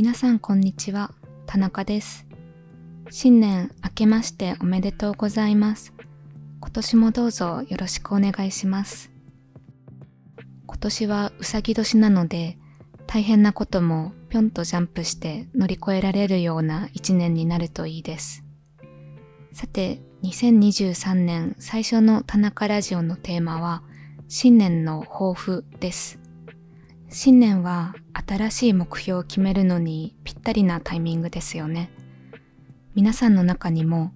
皆さんこんにちは、田中です。新年明けましておめでとうございます。今年もどうぞよろしくお願いします。今年はうさぎ年なので、大変なこともぴょんとジャンプして乗り越えられるような一年になるといいです。さて、2023年最初の田中ラジオのテーマは、新年の抱負です。新年は新しい目標を決めるのにぴったりなタイミングですよね。皆さんの中にも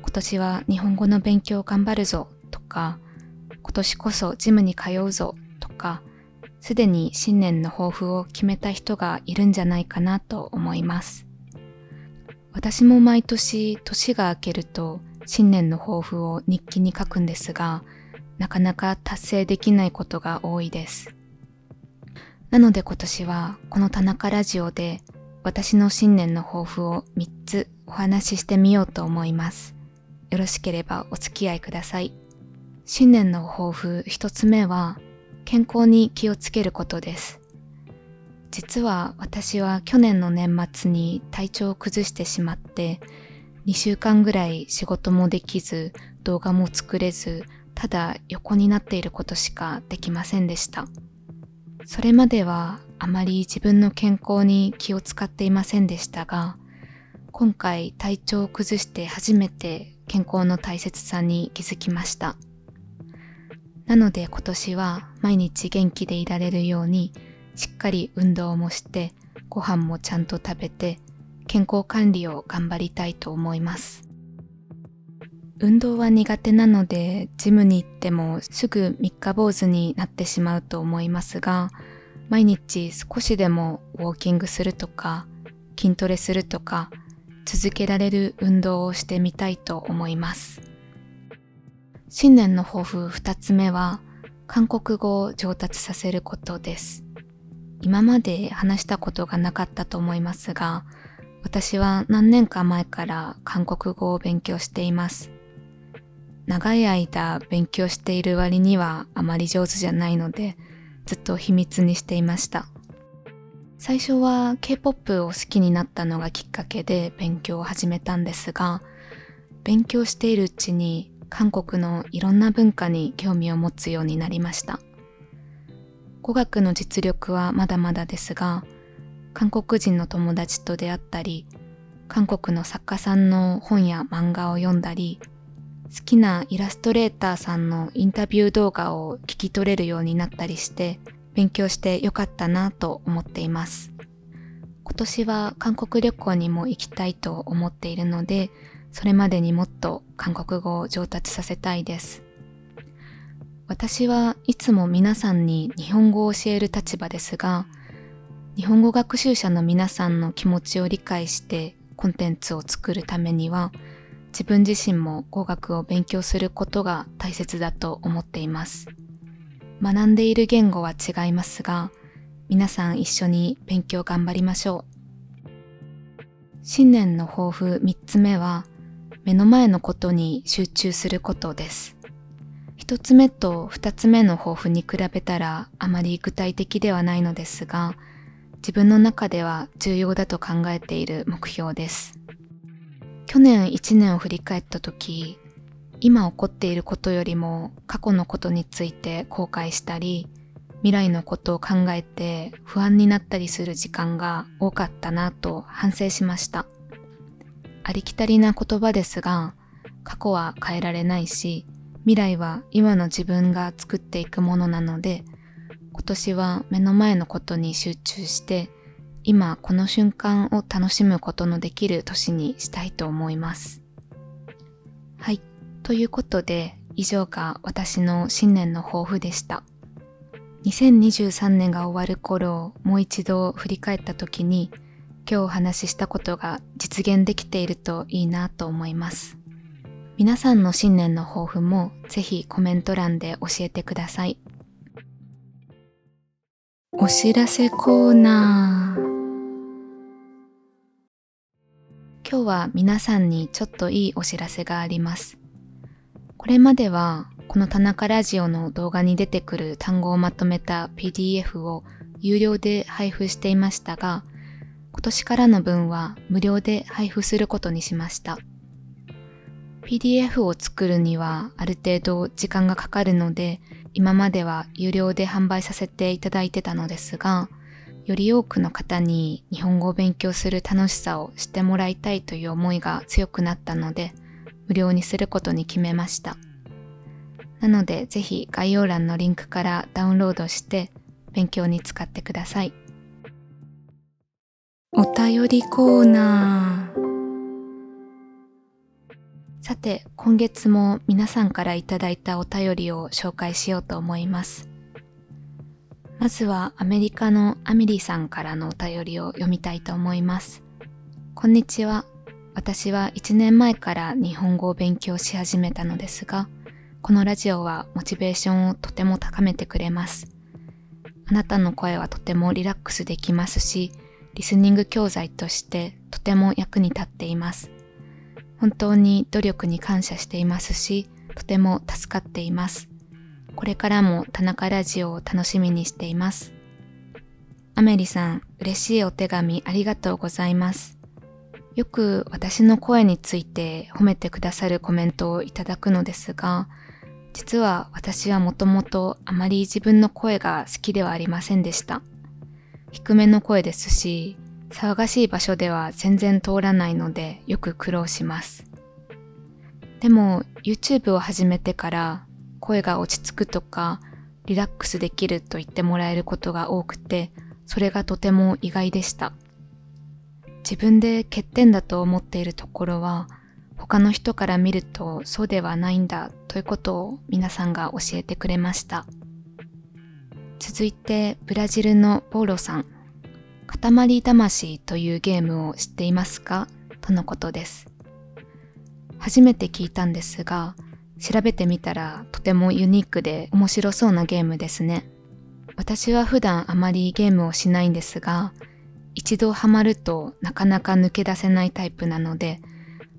今年は日本語の勉強を頑張るぞとか今年こそジムに通うぞとかすでに新年の抱負を決めた人がいるんじゃないかなと思います。私も毎年年が明けると新年の抱負を日記に書くんですがなかなか達成できないことが多いです。なので今年はこの田中ラジオで私の新年の抱負を3つお話ししてみようと思います。よろしければお付き合いください。新年の抱負1つ目は健康に気をつけることです。実は私は去年の年末に体調を崩してしまって2週間ぐらい仕事もできず動画も作れずただ横になっていることしかできませんでした。それまではあまり自分の健康に気を使っていませんでしたが、今回体調を崩して初めて健康の大切さに気づきました。なので今年は毎日元気でいられるようにしっかり運動もしてご飯もちゃんと食べて健康管理を頑張りたいと思います。運動は苦手なのでジムに行ってもすぐ三日坊主になってしまうと思いますが毎日少しでもウォーキングするとか筋トレするとか続けられる運動をしてみたいと思います。新年の抱負二つ目は韓国語を上達させることです。今まで話したことがなかったと思いますが私は何年か前から韓国語を勉強しています。長い間勉強している割にはあまり上手じゃないのでずっと秘密にしていました。最初は K-POP を好きになったのがきっかけで勉強を始めたんですが勉強しているうちに韓国のいろんな文化に興味を持つようになりました。語学の実力はまだまだですが韓国人の友達と出会ったり韓国の作家さんの本や漫画を読んだり好きなイラストレーターさんのインタビュー動画を聞き取れるようになったりして勉強してよかったなと思っています。今年は韓国旅行にも行きたいと思っているのでそれまでにもっと韓国語を上達させたいです。私はいつも皆さんに日本語を教える立場ですが日本語学習者の皆さんの気持ちを理解してコンテンツを作るためには自分自身も語学を勉強することが大切だと思っています。学んでいる言語は違いますが、皆さん一緒に勉強頑張りましょう。新年の抱負3つ目は、目の前のことに集中することです。1つ目と2つ目の抱負に比べたらあまり具体的ではないのですが、自分の中では重要だと考えている目標です。去年1年を振り返った時今起こっていることよりも過去のことについて後悔したり未来のことを考えて不安になったりする時間が多かったなと反省しました。ありきたりな言葉ですが過去は変えられないし未来は今の自分が作っていくものなので今年は目の前のことに集中して今この瞬間を楽しむことのできる年にしたいと思います。はい。ということで、以上が私の新年の抱負でした。2023年が終わる頃、もう一度振り返った時に、今日お話ししたことが実現できているといいなと思います。皆さんの新年の抱負もぜひコメント欄で教えてください。お知らせコーナー。今日は皆さんにちょっといいお知らせがあります。これまではこの田中ラジオの動画に出てくる単語をまとめた PDF を有料で配布していましたが、今年からの分は無料で配布することにしました。PDF を作るにはある程度時間がかかるので、今までは有料で販売させていただいてたのですが、より多くの方に日本語を勉強する楽しさを知ってもらいたいという思いが強くなったので、無料にすることに決めました。なので、ぜひ概要欄のリンクからダウンロードして勉強に使ってください。お便りコーナー。さて、今月も皆さんからいただいたお便りを紹介しようと思います。まずはアメリカのアミリーさんからのお便りを読みたいと思います。こんにちは。私は1年前から日本語を勉強し始めたのですが、このラジオはモチベーションをとても高めてくれます。あなたの声はとてもリラックスできますし、リスニング教材としてとても役に立っています。本当に努力に感謝していますし、とても助かっています。これからも田中ラジオを楽しみにしています。アメリさん、嬉しいお手紙ありがとうございます。よく私の声について褒めてくださるコメントをいただくのですが、実は私はもともとあまり自分の声が好きではありませんでした。低めの声ですし、騒がしい場所では全然通らないのでよく苦労します。でも YouTube を始めてから声が落ち着くとかリラックスできると言ってもらえることが多くてそれがとても意外でした。自分で欠点だと思っているところは他の人から見るとそうではないんだということを皆さんが教えてくれました。続いてブラジルのポーロさん。塊魂というゲームを知っていますか？とのことです。初めて聞いたんですが、調べてみたらとてもユニークで面白そうなゲームですね。私は普段あまりゲームをしないんですが、一度ハマるとなかなか抜け出せないタイプなので、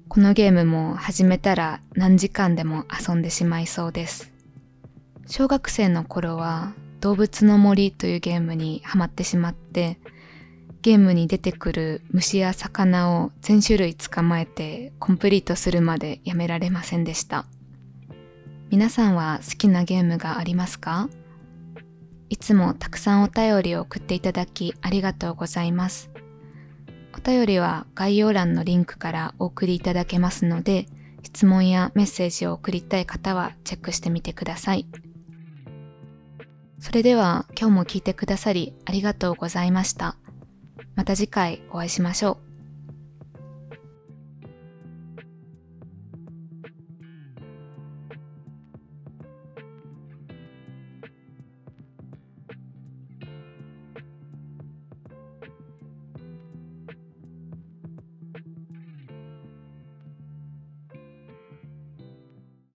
このゲームも始めたら何時間でも遊んでしまいそうです。小学生の頃は動物の森というゲームにハマってしまって、ゲームに出てくる虫や魚を全種類捕まえてコンプリートするまでやめられませんでした。皆さんは好きなゲームがありますか？いつもたくさんお便りを送っていただきありがとうございます。お便りは概要欄のリンクからお送りいただけますので、質問やメッセージを送りたい方はチェックしてみてください。それでは今日も聞いてくださりありがとうございました。また次回お会いしましょう。